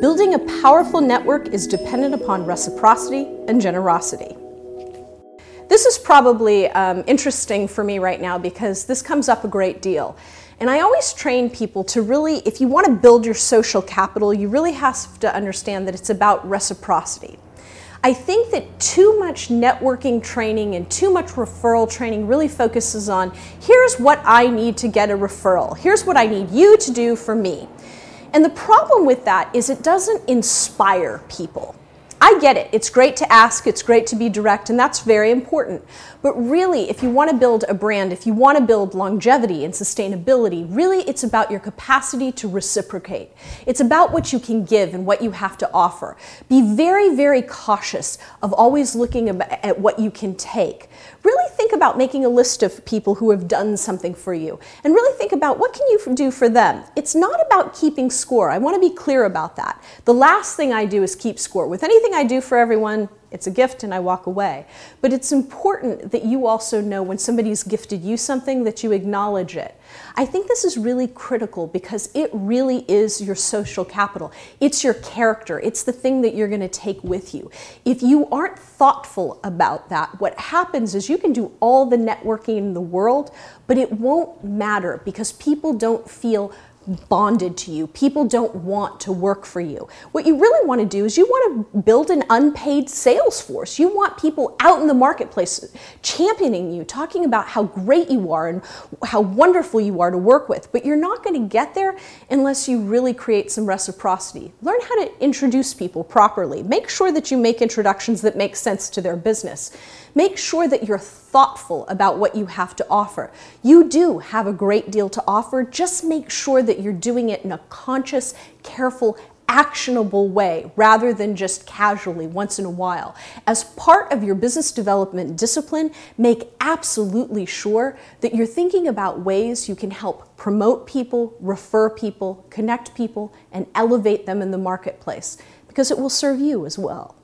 Building a powerful network is dependent upon reciprocity and generosity. This is probably um, interesting for me right now because this comes up a great deal. And I always train people to really, if you want to build your social capital, you really have to understand that it's about reciprocity. I think that too much networking training and too much referral training really focuses on here's what I need to get a referral, here's what I need you to do for me. And the problem with that is it doesn't inspire people. I get it. It's great to ask, it's great to be direct, and that's very important. But really, if you want to build a brand, if you want to build longevity and sustainability, really it's about your capacity to reciprocate. It's about what you can give and what you have to offer. Be very, very cautious of always looking at what you can take. Really about making a list of people who have done something for you and really think about what can you do for them. It's not about keeping score. I want to be clear about that. The last thing I do is keep score. With anything I do for everyone, it's a gift and I walk away. But it's important that you also know when somebody's gifted you something that you acknowledge it. I think this is really critical because it really is your social capital. It's your character. It's the thing that you're going to take with you. If you aren't thoughtful about that, what happens is you can do all the networking in the world, but it won't matter because people don't feel bonded to you. People don't want to work for you. What you really want to do is you want to build an unpaid sales force. You want people out in the marketplace championing you, talking about how great you are and how wonderful you are to work with. But you're not going to get there unless you really create some reciprocity. Learn how to introduce people properly. Make sure that you make introductions that make sense to their business. Make sure that you're thoughtful about what you have to offer. You do have a great deal to offer. Just make sure that you're doing it in a conscious, careful, actionable way rather than just casually once in a while. As part of your business development discipline, make absolutely sure that you're thinking about ways you can help promote people, refer people, connect people, and elevate them in the marketplace because it will serve you as well.